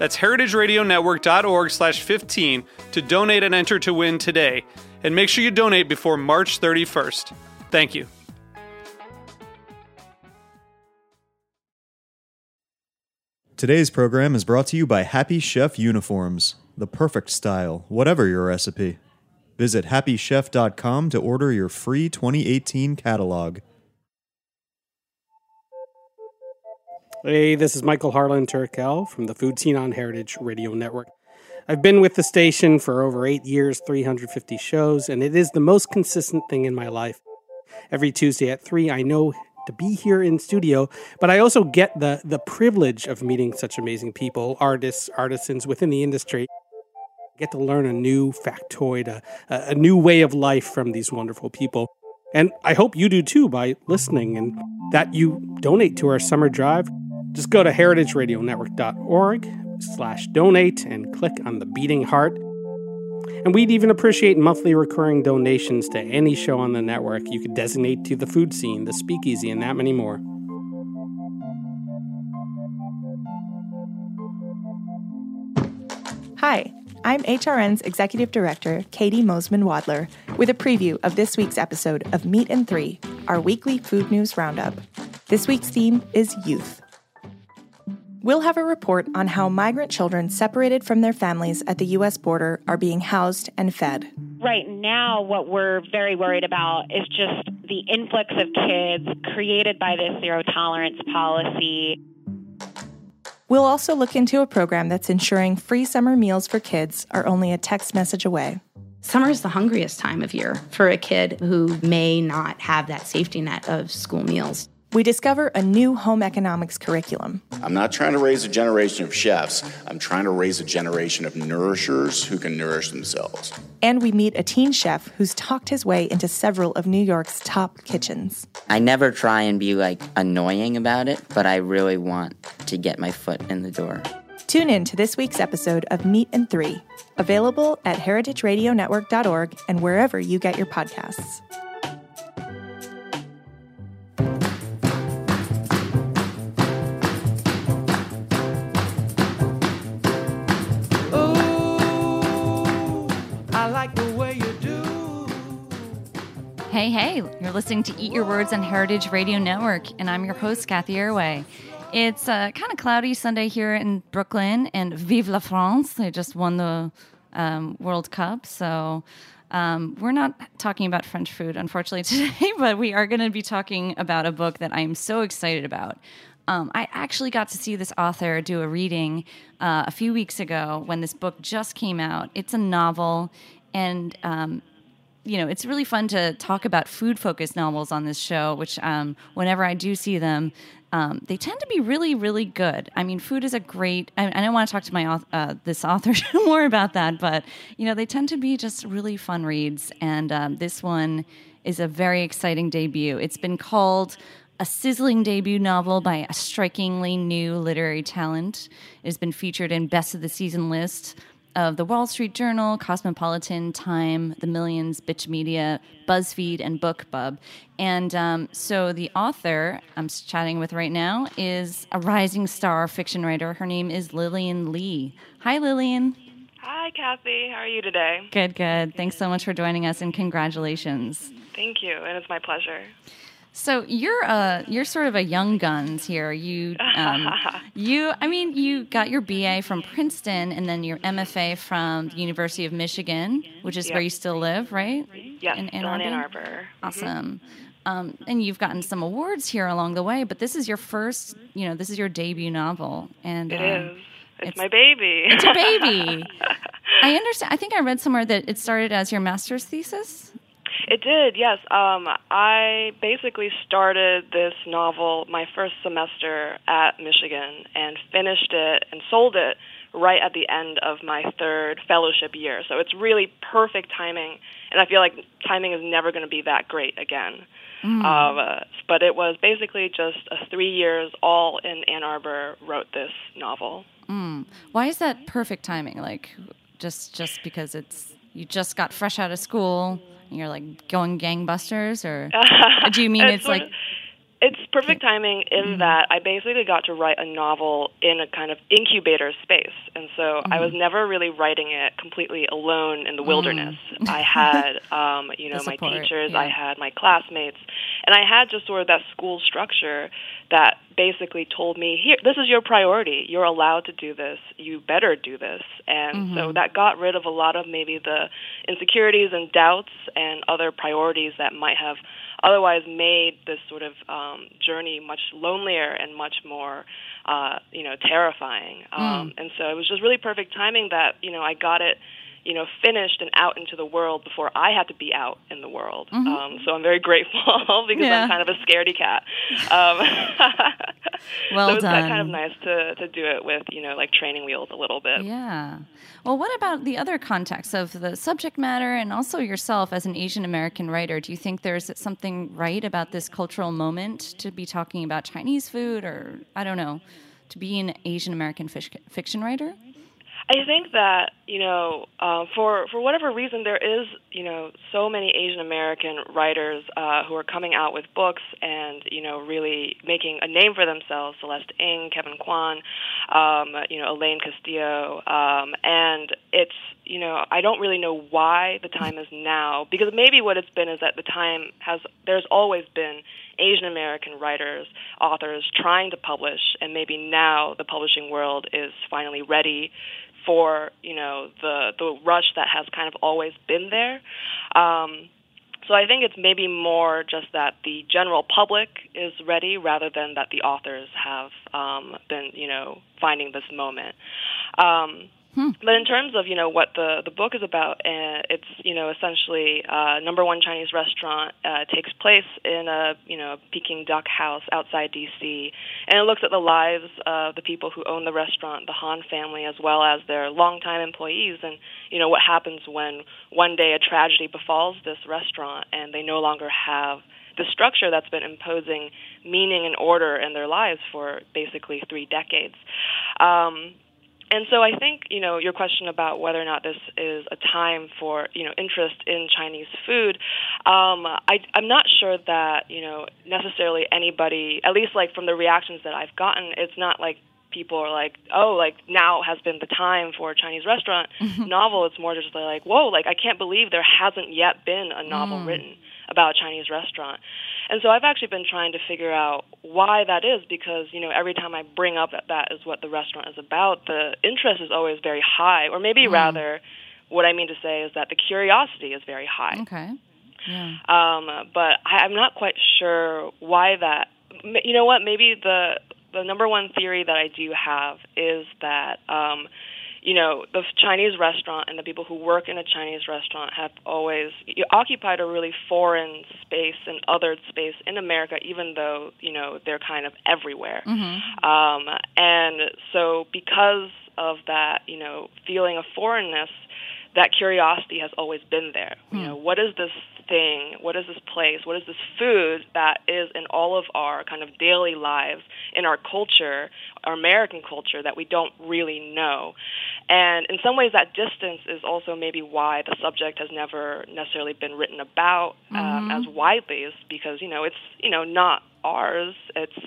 That's heritageradionetwork.org slash 15 to donate and enter to win today. And make sure you donate before March 31st. Thank you. Today's program is brought to you by Happy Chef Uniforms, the perfect style, whatever your recipe. Visit happychef.com to order your free 2018 catalog. Hey, this is Michael Harlan Turkel from the Food Scene on Heritage Radio Network. I've been with the station for over eight years, 350 shows, and it is the most consistent thing in my life. Every Tuesday at 3, I know to be here in studio, but I also get the, the privilege of meeting such amazing people, artists, artisans within the industry. get to learn a new factoid, a, a new way of life from these wonderful people. And I hope you do too by listening and that you donate to our summer drive just go to heritageradionetwork.org slash donate and click on the beating heart. And we'd even appreciate monthly recurring donations to any show on the network you could designate to the food scene, the speakeasy, and that many more. Hi, I'm HRN's Executive Director, Caity Moseman Wadler, with a preview of this week's episode of Meat and Three, our weekly food news roundup. This week's theme is youth. We'll have a report on how migrant children separated from their families at the U.S. border are being housed and fed. Right now, what we're very worried about is just the influx of kids created by this zero tolerance policy. We'll also look into a program that's ensuring free summer meals for kids are only a text message away. Summer is the hungriest time of year for a kid who may not have that safety net of school meals we discover a new home economics curriculum. I'm not trying to raise a generation of chefs, I'm trying to raise a generation of nourishers who can nourish themselves. And we meet a teen chef who's talked his way into several of New York's top kitchens. I never try and be like annoying about it, but I really want to get my foot in the door. Tune in to this week's episode of Meat and Three, available at heritageradionetwork.org and wherever you get your podcasts. Hey, hey, you're listening to Eat Your Words on Heritage Radio Network, and I'm your host, Cathy Erway. It's a uh, kind of cloudy Sunday here in Brooklyn, and Vive la France! They just won the um, World Cup, so um, we're not talking about French food, unfortunately, today, but we are going to be talking about a book that I'm so excited about. Um, I actually got to see this author do a reading uh, a few weeks ago when this book just came out. It's a novel, and um, you know, it's really fun to talk about food focused novels on this show, which um, whenever I do see them, um, they tend to be really, really good. I mean, food is a great. I, I don't want to talk to my uh, this author more about that, but you know, they tend to be just really fun reads, and um, this one is a very exciting debut. It's been called a sizzling debut novel by a strikingly new literary talent. It has been featured in Best of the Season list of the Wall Street Journal, Cosmopolitan, Time, The Millions, Bitch Media, BuzzFeed, and BookBub. And um, so the author I'm chatting with right now is a rising star fiction writer. Her name is Lillian Li. Hi, Lillian. Hi, Cathy. How are you today? Good, good. Thanks so much for joining us and congratulations. Thank you. And it's my pleasure. So you're a you're sort of a young guns here. You um, you I mean you got your BA from Princeton and then your MFA from the University of Michigan, which is Yep. where you still live, right? Yes, in Ann in Ann Arbor? Arbor. Mhm. Awesome. Um, and you've gotten some awards here along the way, but this is your first, you know, this is your debut novel, and It um, is. It's, my baby. It's your baby. I understand. I think I read somewhere that it started as your master's thesis. It did, yes. Um, I basically started this novel my first semester at Michigan and finished it and sold it right at the end of my third fellowship year. So it's really perfect timing, and I feel like timing is never going to be that great again. Mm. Uh, but it was basically just a three years all in Ann Arbor wrote this novel. Mm. Why is that perfect timing? Like, just just because it's you just got fresh out of school you're like going gangbusters, or do you mean it's, sort like of- it's perfect timing in Mm-hmm. that I basically got to write a novel in a kind of incubator space, and so I was Mhm. never really writing it completely alone in the wilderness. I had, um, you know, my teachers, yeah. I had my classmates, and I had just sort of that school structure that basically told me, "Here, this is your priority. You're allowed to do this. You better do this." And so Mhm. that got rid of a lot of maybe the insecurities and doubts and other priorities that might have otherwise made this sort of um, journey much lonelier and much more, uh, you know, terrifying. Um, and so it was just really perfect timing that you know I got it, you know, finished and out into the world before I had to be out in the world. Mhm. Um, so I'm very grateful because Yeah. I'm kind of a scaredy cat. Um, Well so it's that kind of nice to to do it with you know like training wheels a little bit. Yeah. Well, what about the other context of the subject matter and also yourself as an Asian American writer? Do you think there's something right about this cultural moment to be talking about Chinese food or, I don't know, to be an Asian American fish, fiction writer? I think that you know, uh, for for whatever reason, there is you know so many Asian American writers uh, who are coming out with books and you know really making a name for themselves. Celeste Ng, Kevin Kwan, um, you know Elaine Castillo, um, and it's you know I don't really know why the time is now because maybe what it's been is that the time has there's always been Asian American writers, authors trying to publish, and maybe now the publishing world is finally ready for you know the the rush that has kind of always been there. Um, so I think it's maybe more just that the general public is ready rather than that the authors have um, been you know finding this moment. Um, But in terms of you know what the the book is about, uh, it's you know essentially uh, number one Chinese restaurant uh, takes place in a you know Peking duck house outside D.C. and it looks at the lives of the people who own the restaurant, the Han family, as well as their longtime employees, and you know what happens when one day a tragedy befalls this restaurant and they no longer have the structure that's been imposing meaning and order in their lives for basically three decades. Um, and so I think, you know, your question about whether or not this is a time for, you know, interest in Chinese food, um, I, I'm not sure that, you know, necessarily anybody, at least like from the reactions that I've gotten, it's not like people are like, oh, like now has been the time for a Chinese restaurant novel. It's more just like, whoa, like I can't believe there hasn't yet been a novel Mm. written about a Chinese restaurant. And so I've actually been trying to figure out why that is because, you know, every time I bring up that that is what the restaurant is about, the interest is always very high. Or maybe Mm. rather, what I mean to say is that the curiosity is very high. Okay. Yeah. Um, but I, I'm not quite sure why that. You know what? Maybe the the number one theory that I do have is that um, you know the Chinese restaurant and the people who work in a Chinese restaurant have always occupied a really foreign space and othered space in America, even though you know they're kind of everywhere. Mm-hmm. Um, and so, because of that, you know, feeling of foreignness, that curiosity has always been there. You know, what is this thing? What is this place? What is this food that is in all of our kind of daily lives, in our culture, our American culture, that we don't really know? And in some ways, that distance is also maybe why the subject has never necessarily been written about um, Mhm. as widely, is because you know it's you know not ours. It's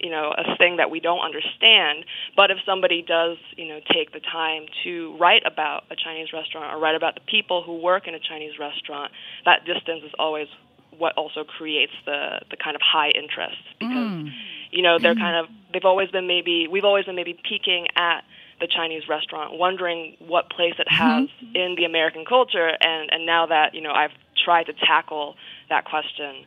you know a thing that we don't understand. But if somebody does you know take the time to write about a Chinese restaurant or write about the people who work in a Chinese restaurant, that distance is always what also creates the the kind of high interest because mm. you know they're mm-hmm. kind of they've always been maybe we've always been maybe peeking at the Chinese restaurant, wondering what place it mm-hmm. has in the American culture, and and now that you know I've tried to tackle that question,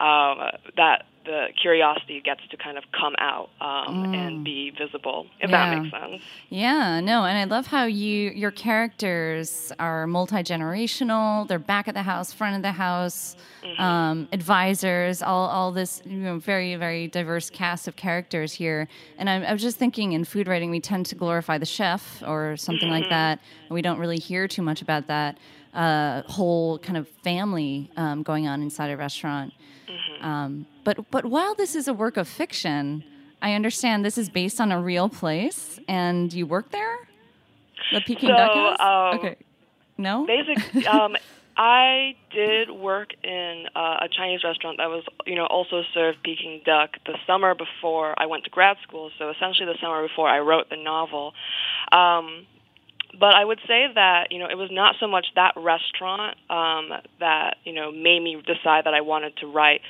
um, that the curiosity gets to kind of come out um, and be visible, if Yeah. that makes sense. Yeah, no, and I love how you your characters are multi generational. They're back at the house, front of the house, um, advisors, all all this you know very very diverse cast of characters here. And I'm, I was just thinking, in food writing, we tend to glorify the chef or something like that, we don't really hear too much about that uh, whole kind of family um, going on inside a restaurant. Um, but but while this is a work of fiction, I understand this is based on a real place, and you work there. The Peking So, Duck House. um, okay. No. Basic. Um, I did work in uh, a Chinese restaurant that was, you know, also served Peking duck the summer before I went to grad school. So essentially, the summer before I wrote the novel. Um, but I would say that you know it was not so much that restaurant um, that you know made me decide that I wanted to write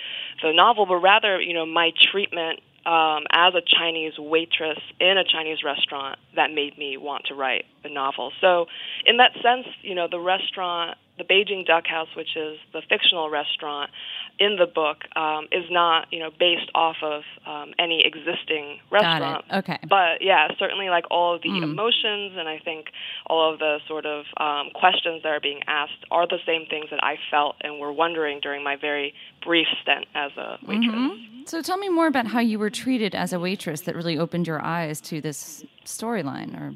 the novel, but rather you know my treatment um, as a Chinese waitress in a Chinese restaurant that made me want to write the novel. So in that sense, you know the restaurant, the Beijing Duck House, which is the fictional restaurant in the book, um, is not you know based off of um, any existing Got it. restaurant. Okay. But yeah, certainly like all of the emotions and I think all of the sort of um, questions that are being asked are the same things that I felt and were wondering during my very brief stint as a waitress. So tell me more about how you were treated as a waitress that really opened your eyes to this storyline or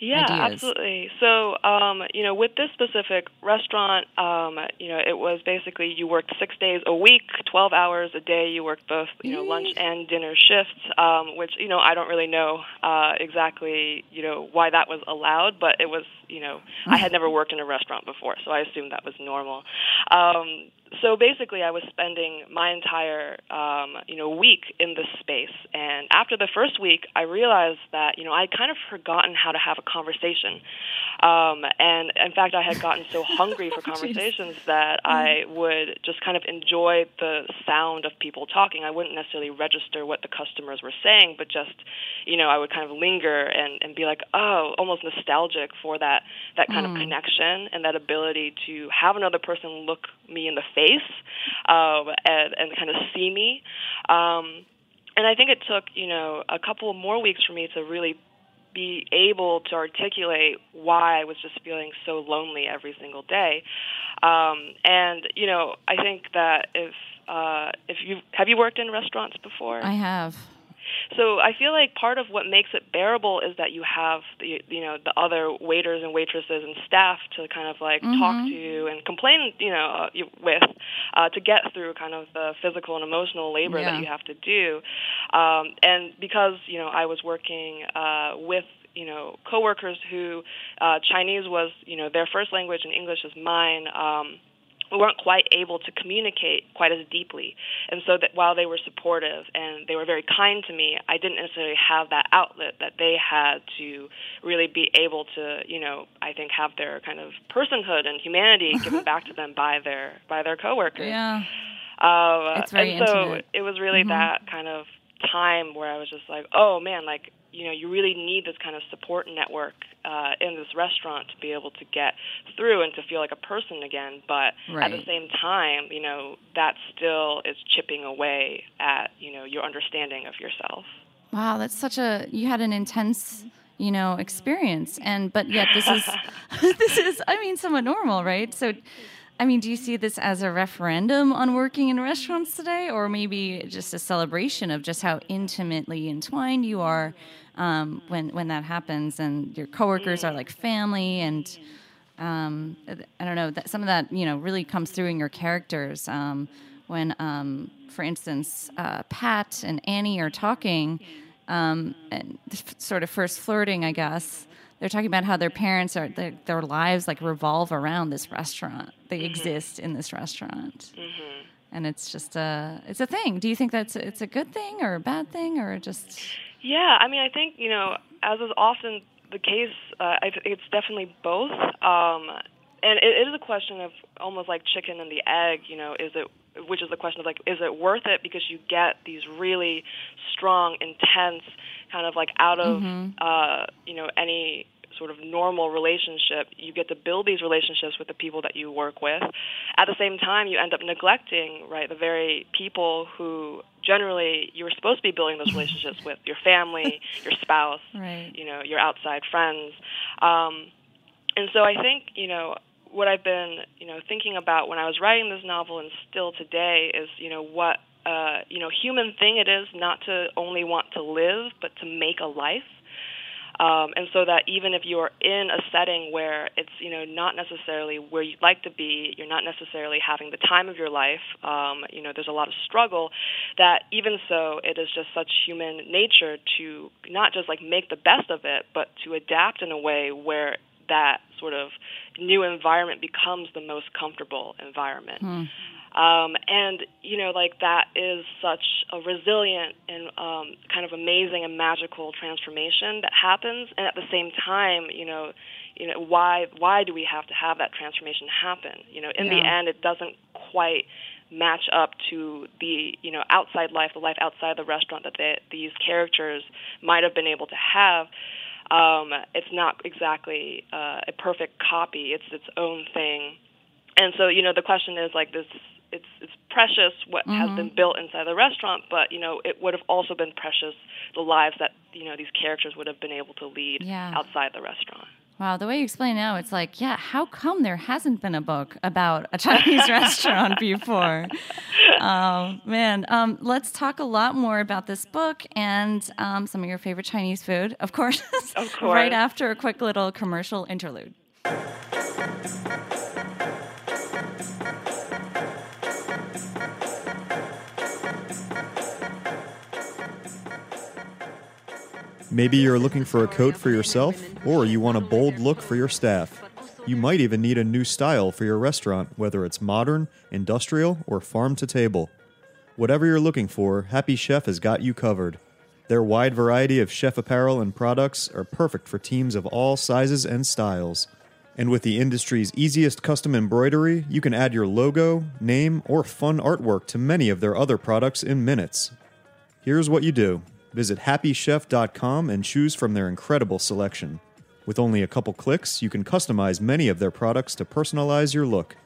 Yeah, ideas. absolutely. So, um, you know, with this specific restaurant, um, you know, it was basically you worked six days a week, 12 hours a day. You worked both, you know, lunch and dinner shifts, um, which, you know, I don't really know uh, exactly, you know, why that was allowed, but it was, you know, I had never worked in a restaurant before, so I assumed that was normal. Um, so basically, I was spending my entire, um, you know, week in this space. And after the first week, I realized that, you know, I'd kind of forgotten how to have a conversation. Um, and in fact, I had gotten so hungry for conversations that I would just kind of enjoy the sound of people talking. I wouldn't necessarily register what the customers were saying, but just, you know, I would kind of linger and, and be like, oh, almost nostalgic for that, that kind of connection and that ability to have another person look me in the face um, and, and kind of see me. Um, and I think it took, you know, a couple more weeks for me to really be able to articulate why I was just feeling so lonely every single day. Um, and you know, I think that if uh, if you have you worked in restaurants before? I have. So I feel like part of what makes it bearable is that you have the you know the other waiters and waitresses and staff to kind of like talk to you and complain you know uh, with uh, to get through kind of the physical and emotional labor Yeah. that you have to do. Um, and because you know I was working uh, with you know coworkers who uh, Chinese was you know their first language and English is mine. Um, weren't quite able to communicate quite as deeply. And so that while they were supportive and they were very kind to me, I didn't necessarily have that outlet that they had to really be able to, you know, I think have their kind of personhood and humanity given back to them by their by their coworkers. Yeah. Um, and so intimate. it was really that kind of time where I was just like, oh man, like you know, you really need this kind of support network uh, in this restaurant to be able to get through and to feel like a person again. But at the same time, you know, that still is chipping away at you know your understanding of yourself. Wow, that's such a you had an intense, you know, experience and but yet this is this is I mean somewhat normal, right? So I mean, do you see this as a referendum on working in restaurants today or maybe just a celebration of just how intimately entwined you are um, when when that happens and your coworkers are like family and um, I don't know that some of that you know really comes through in your characters um, when, um, for instance, uh, Pat and Annie are talking um, and sort of first flirting, I guess. They're talking about how their parents are their, their lives like revolve around this restaurant. They exist in this restaurant, and it's just a it's a thing. Do you think that's it's a good thing or a bad thing or just Yeah, I mean, I think you know, as is often the case, uh, I th- it's definitely both. Um, and it, it is a question of almost like chicken and the egg. You know, is it which is the question of like, is it worth it because you get these really strong, intense, kind of like out of Mhm. uh, you know any sort of normal relationship. You get to build these relationships with the people that you work with. At the same time, you end up neglecting right the very people who generally you were supposed to be building those relationships with your family, your spouse, Right. you know, your outside friends. Um, and so I think, you know, what I've been, you know, thinking about when I was writing this novel and still today is, you know, what uh, you know, human thing it is not to only want to live, but to make a life. Um, and so that even if you're in a setting where it's you know not necessarily where you'd like to be, you're not necessarily having the time of your life. Um, you know, there's a lot of struggle. That even so, it is just such human nature to not just like make the best of it, but to adapt in a way where that sort of new environment becomes the most comfortable environment. Um, and you know, like that is such a resilient and um, kind of amazing and magical transformation that happens. And at the same time, you know, you know, why why do we have to have that transformation happen? You know, in the end, it doesn't quite match up to the you know outside life, the life outside the restaurant that they, these characters might have been able to have. Um, it's not exactly uh, a perfect copy. It's its own thing and so you know the question is like this it's it's precious what has Mhm. been built inside the restaurant but you know it would have also been precious the lives that you know these characters would have been able to lead Yeah. outside the restaurant Wow, the way you explain it now, it's like, yeah, how come there hasn't been a book about a Chinese restaurant before? Oh, man. Um, let's talk a lot more about this book and um, some of your favorite Chinese food, of course, Of course. right after a quick little commercial interlude. Maybe you're looking for a coat for yourself, or you want a bold look for your staff. You might even need a new style for your restaurant, whether it's modern, industrial, or farm to table. Whatever you're looking for, Happy Chef has got you covered. Their wide variety of chef apparel and products are perfect for teams of all sizes and styles. And with the industry's easiest custom embroidery, you can add your logo, name, or fun artwork to many of their other products in minutes. Here's what you do visit happychef.com and choose from their incredible selection. With only a couple clicks, you can customize many of their products to personalize your look.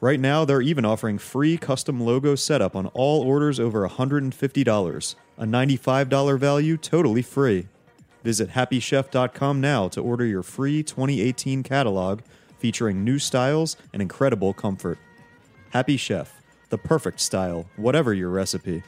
Right now, they're even offering free custom logo setup on all orders over $150, a $95 value totally free. Visit happychef.com now to order your free 2018 catalog featuring new styles and incredible comfort. Happy Chef, the perfect style, whatever your recipe.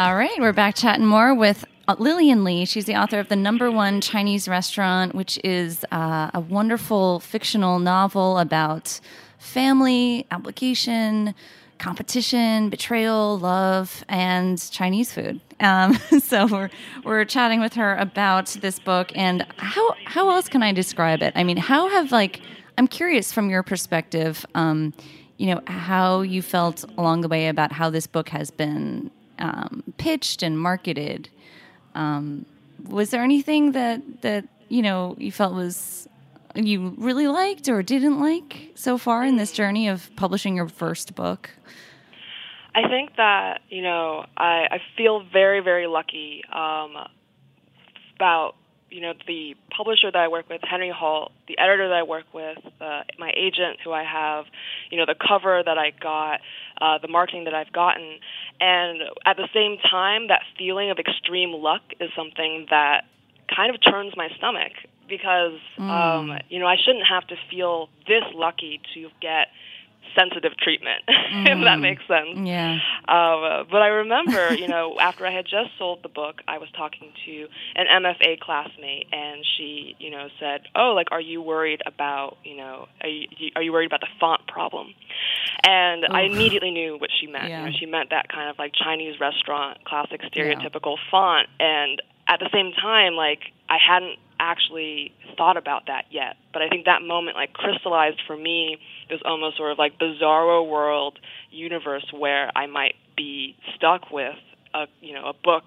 All right, we're back chatting more with uh, Lillian Li. She's the author of The Number One Chinese Restaurant, which is uh, a wonderful fictional novel about family, application, competition, betrayal, love, and Chinese food. Um, so we're we're chatting with her about this book and how how else can I describe it? I mean, how have like I'm curious from your perspective, um, you know, how you felt along the way about how this book has been um, pitched and marketed. Um, was there anything that that you know you felt was you really liked or didn't like so far in this journey of publishing your first book? I think that you know I, I feel very very lucky um, about you know the publisher that I work with, Henry Holt, the editor that I work with, uh, my agent who I have, you know the cover that I got, uh, the marketing that I've gotten, and at the same time, that feeling of extreme luck is something that kind of turns my stomach because um, you know I shouldn't have to feel this lucky to get sensitive treatment, if that Mm. makes sense. Yeah. Um, but I remember, you know, after I had just sold the book, I was talking to an MFA classmate, and she, you know, said, "Oh, like, are you worried about, you know, are you, are you worried about the font problem?" And I immediately knew what she meant. Yeah. You know, she meant that kind of like Chinese restaurant, classic stereotypical font, and at the same time, like, I hadn't actually thought about that yet. But I think that moment like crystallized for me this almost sort of like bizarro world universe where I might be stuck with a you know a book,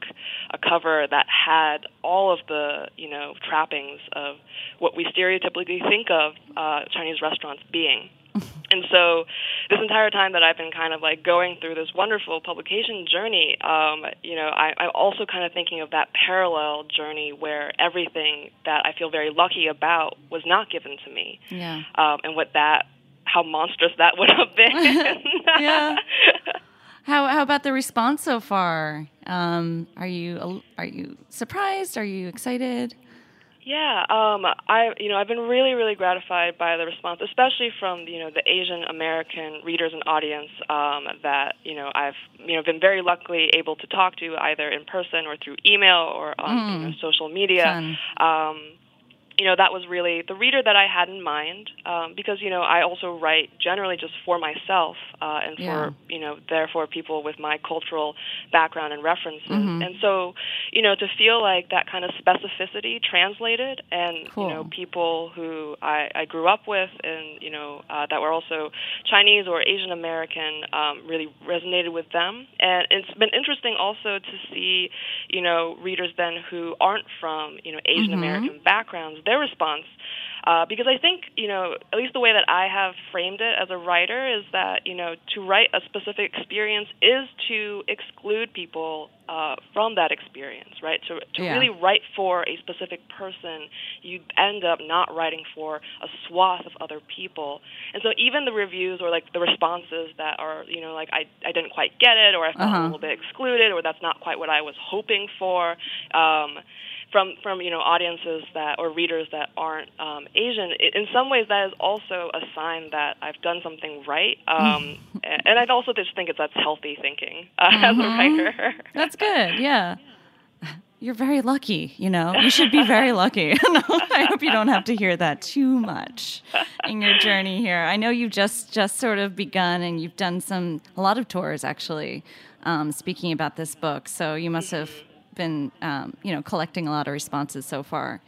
a cover that had all of the you know trappings of what we stereotypically think of uh, Chinese restaurants being. And so, this entire time that I've been kind of like going through this wonderful publication journey, um, you know, I, I'm also kind of thinking of that parallel journey where everything that I feel very lucky about was not given to me, Yeah. um, and what that, how monstrous that would have been. yeah. How how about the response so far? Um, are you are you surprised? Are you excited? Yeah, um, I you know I've been really really gratified by the response, especially from you know the Asian American readers and audience um, that you know I've you know been very luckily able to talk to either in person or through email or on you know, Mm. social media. Um, you know that was really the reader that I had in mind um, because you know I also write generally just for myself uh, and for Yeah. you know therefore people with my cultural background and references Mhm. and so you know to feel like that kind of specificity translated and Cool. you know people who I, I grew up with and you know uh, that were also Chinese or Asian American um, really resonated with them and it's been interesting also to see you know readers then who aren't from you know Asian American backgrounds their response uh, because I think you know at least the way that I have framed it as a writer is that you know to write a specific experience is to exclude people uh, from that experience, right? To to Yeah. really write for a specific person, you end up not writing for a swath of other people. And so even the reviews or like the responses that are you know like I I didn't quite get it or I felt Uh-huh. a little bit excluded or that's not quite what I was hoping for. Um, from from you know audiences that or readers that aren't um, Asian, in some ways that is also a sign that I've done something right. Um, and I also just think it's that's healthy thinking uh, as a Mhm. writer. That's good. Yeah. You're very lucky, you know. You should be very lucky. No, I hope you don't have to hear that too much in your journey here. I know you've just just sort of begun and you've done some a lot of tours actually um, speaking about this book. So you must have been um, you know collecting a lot of responses so far.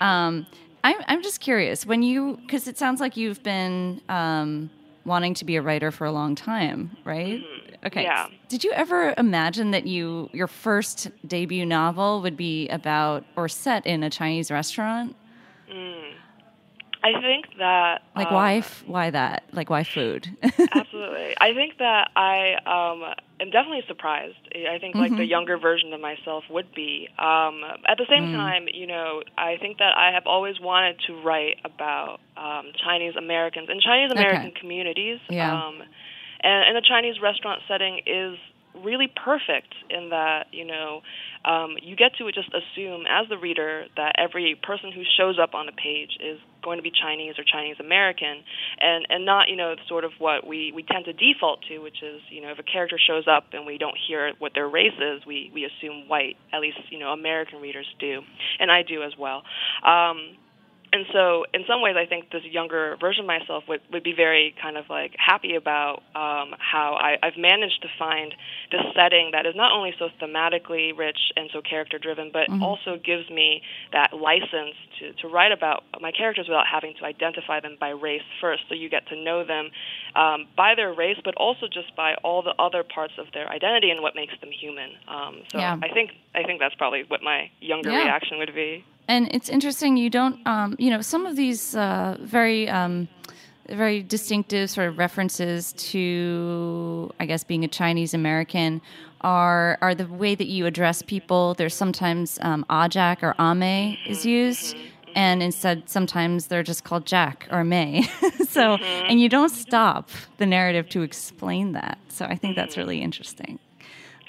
Um, I'm I'm just curious when you because it sounds like you've been um, wanting to be a writer for a long time, right? Okay. Yeah. Did you ever imagine that you your first debut novel would be about or set in a Chinese restaurant? Mm. I think that Like um, why f- why that? Like why food? Absolutely. I think that I um, am definitely surprised. I think like the Mhm. younger version of myself would be. Um, at the same Mm. time, you know, I think that I have always wanted to write about um, Chinese Americans and Chinese American Okay. communities. Yeah. Um, and, and the Chinese restaurant setting is really perfect in that you know um, you get to just assume as the reader that every person who shows up on the page is going to be Chinese or Chinese American, and and not you know sort of what we we tend to default to, which is you know if a character shows up and we don't hear what their race is, we we assume white. At least you know American readers do, and I do as well. Um, and so in some ways i think this younger version of myself would, would be very kind of like happy about um, how I, i've managed to find this setting that is not only so thematically rich and so character driven but Mhm. also gives me that license to, to write about my characters without having to identify them by race first so you get to know them um, by their race but also just by all the other parts of their identity and what makes them human um, so Yeah. i think i think that's probably what my younger Yeah. reaction would be And it's interesting you don't, um, you know, some of these uh, very, um, very distinctive sort of references to, I guess, being a Chinese American are are the way that you address people. There's sometimes um, Ajak or Ame is used, and instead sometimes they're just called Jack or May. so, and you don't stop the narrative to explain that. So I think that's really interesting.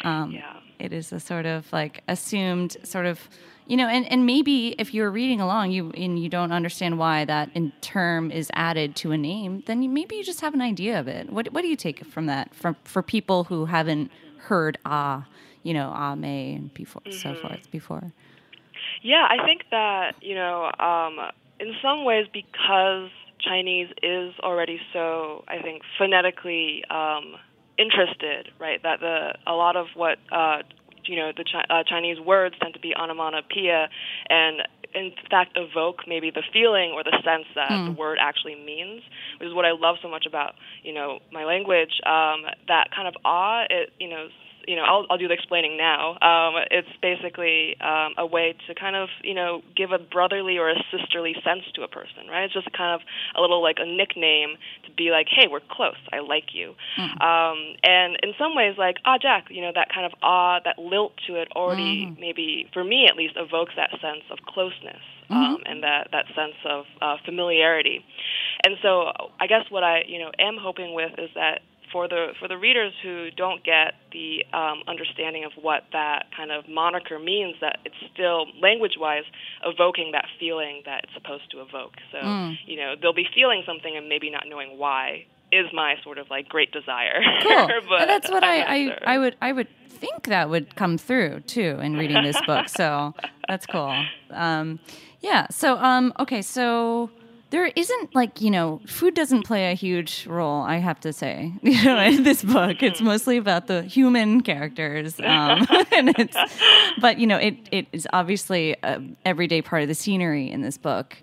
Um, It is a sort of like assumed sort of, you know, and, and maybe if you're reading along, you and you don't understand why that in term is added to a name, then you, maybe you just have an idea of it. What what do you take from that from for people who haven't heard ah, you know, ah may and before so Mhm. forth before? Yeah, I think that, you know, um, in some ways, because Chinese is already so, I think, phonetically um, interested, right? That the a lot of what uh, you know the chi- uh, Chinese words tend to be onomatopoeia, and in fact evoke maybe the feeling or the sense that Hmm. the word actually means, which is what I love so much about you know my language. Um, that kind of awe, it you know you know, I'll, I'll do the explaining now. Um, it's basically um, a way to kind of, you know, give a brotherly or a sisterly sense to a person, right? It's just kind of a little like a nickname to be like, hey, we're close. I like you. Mm. Um, and in some ways, like, ah, Jack, you know, that kind of ah, that lilt to it already, Mhm. maybe for me at least, evokes that sense of closeness Mhm. um, and that that sense of uh, familiarity. And so, I guess what I, you know, am hoping with is that for the for the readers who don't get the um, understanding of what that kind of moniker means, that it's still language-wise evoking that feeling that it's supposed to evoke. So Mm. you know they'll be feeling something and maybe not knowing why is my sort of like great desire. Cool. but that's what I, I. I would I would think that would come through too in reading this book. So that's cool. Um, yeah. So um, okay. So there isn't like you know food doesn't play a huge role. I have to say, you know, in this book, it's mostly about the human characters, um, and it's but you know it it is obviously a everyday part of the scenery in this book.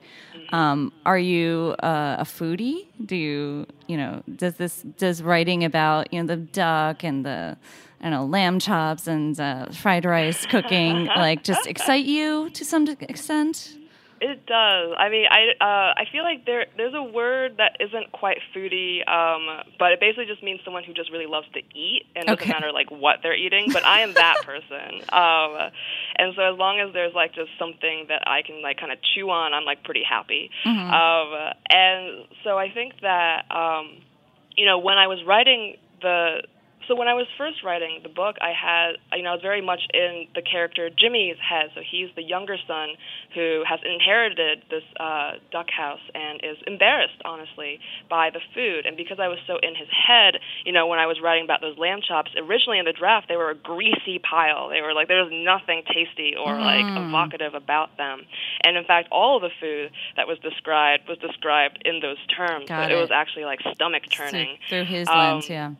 Um, are you uh, a foodie? Do you, you know, does this does writing about you know the duck and the I don't know lamb chops and uh, fried rice cooking like just excite you to some extent? It does. I mean, I uh, I feel like there there's a word that isn't quite foodie, um, but it basically just means someone who just really loves to eat, and doesn't matter like what they're eating. But I am that person, um, and so as long as there's like just something that I can like kind of chew on, I'm like pretty happy. Mhm. Um, and so I think that um, you know when I was writing the so when I was first writing the book, I had you know I was very much in the character Jimmy's head. So he's the younger son who has inherited this uh, duck house and is embarrassed, honestly, by the food. And because I was so in his head, you know, when I was writing about those lamb chops, originally in the draft they were a greasy pile. They were like there was nothing tasty or like Mm. evocative about them. And in fact, all of the food that was described was described in those terms. Got so it. it. was actually like stomach turning. through his Um, lens, yeah.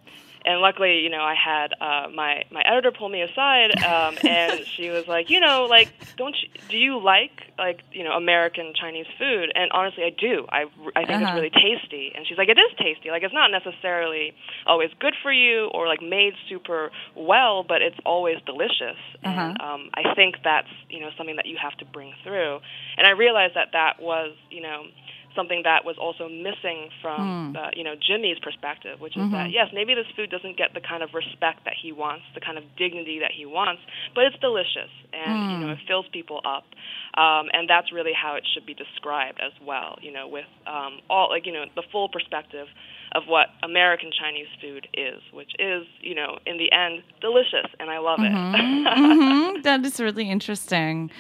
And luckily, you know, I had uh, my my editor pull me aside, um, and she was like, you know, like, don't you, do you like like you know American Chinese food? And honestly, I do. I I think Uh-huh. it's really tasty. And she's like, it is tasty. Like, it's not necessarily always good for you or like made super well, but it's always delicious. And Uh-huh. um, I think that's you know something that you have to bring through. And I realized that that was you know something that was also missing from Hmm. uh, you know Jimmy's perspective, which is Mhm. that yes, maybe this food doesn't get the kind of respect that he wants, the kind of dignity that he wants, but it's delicious and you Hmm. know it fills people up, um, and that's really how it should be described as well. You know, with um, all like you know the full perspective of what American Chinese food is, which is you know in the end delicious, and I love it. Mhm, mhm. That is really interesting.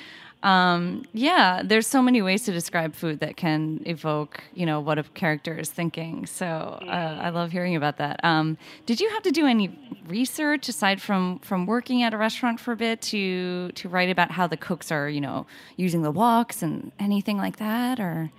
Um, yeah, there's so many ways to describe food that can evoke, you know, what a character is thinking. So uh, I love hearing about that. Um, did you have to do any research aside from from working at a restaurant for a bit to to write about how the cooks are, you know, using the woks and anything like that, or?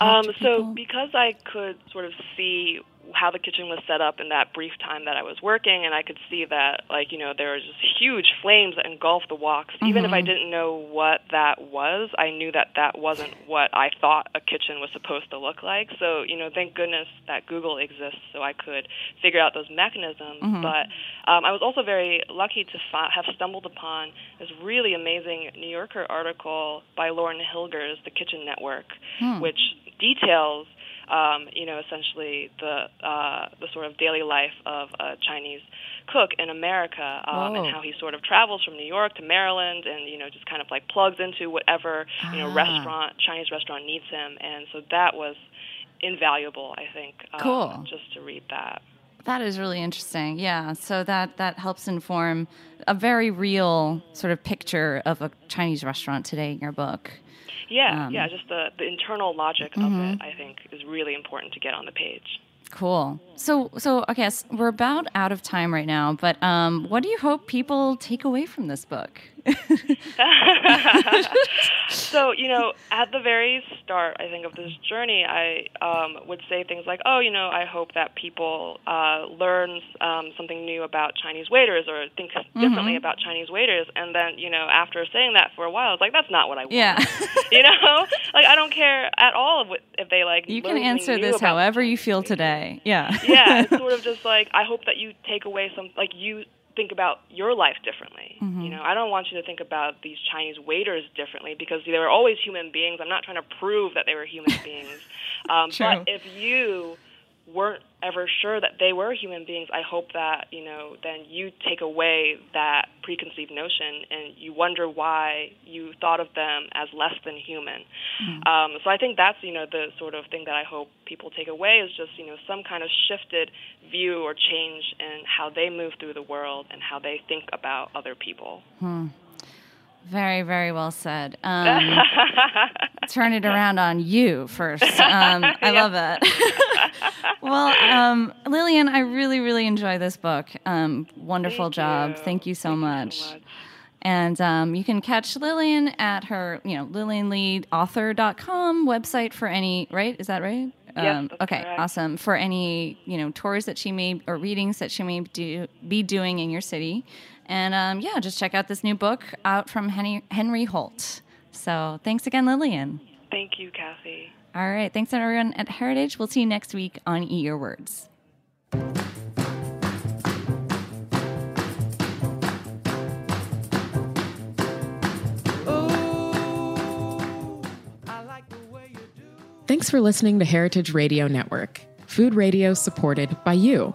Um, so because I could sort of see how the kitchen was set up in that brief time that I was working, and I could see that, like, you know, there was just huge flames that engulfed the woks. Even if I Mhm. didn't know what that was, I knew that that wasn't what I thought a kitchen was supposed to look like. So, you know, thank goodness that Google exists so I could figure out those mechanisms. Mhm. But um, I was also very lucky to fi- have stumbled upon this really amazing New Yorker article by Lauren Hilgers, The Kitchen Network, Hmm. which details, um, you know, essentially the uh, the sort of daily life of a Chinese cook in America, um, and how he sort of travels from New York to Maryland, and you know, just kind of like plugs into whatever you know Ah. restaurant Chinese restaurant needs him, and so that was invaluable, I think. Uh, Cool. Just to read that. That is really interesting. Yeah. So that that helps inform a very real sort of picture of a Chinese restaurant today in your book. Yeah, Um, yeah, just the the internal logic Mhm. of it, I think, is really important to get on the page. Cool. So so okay, s- we're about out of time right now, but um, what do you hope people take away from this book? so you know at the very start i think of this journey i um, would say things like oh you know i hope that people uh, learn um, something new about chinese waiters or think differently Mhm. about chinese waiters and then you know after saying that for a while it's like that's not what i want Yeah. you know like i don't care at all if they like you can answer this however you feel today. Yeah. yeah, it's sort of just like I hope that you take away some like you think about your life differently. Mhm. You know, I don't want you to think about these Chinese waiters differently because they were always human beings. I'm not trying to prove that they were human beings. Um, but if you weren't ever sure that they were human beings, I hope that, you know, then you take away that preconceived notion and you wonder why you thought of them as less than human. Um, so I think that's, you know, the sort of thing that I hope people take away is just, you know, some kind of shifted view or change in how they move through the world and how they think about other people. Hmm. Very, very well said. Um, turn it around on you first. Um, I love that. well, um, Lillian, I really, really enjoy this book. Um, wonderful Thank job. you. Thank you so much. And um, you can catch Lillian at her, you know, lillianleadauthor.com website for any, right? Is that right? Yes, um, okay, correct. awesome. For any, you know, tours that she may or readings that she may do, be doing in your city. And um, yeah, just check out this new book out from Henry, Henry Holt. So thanks again, Lillian. Thank you, Cathy. All right. Thanks, everyone at Heritage. We'll see you next week on Eat Your Words. Thanks for listening to Heritage Radio Network, food radio supported by you.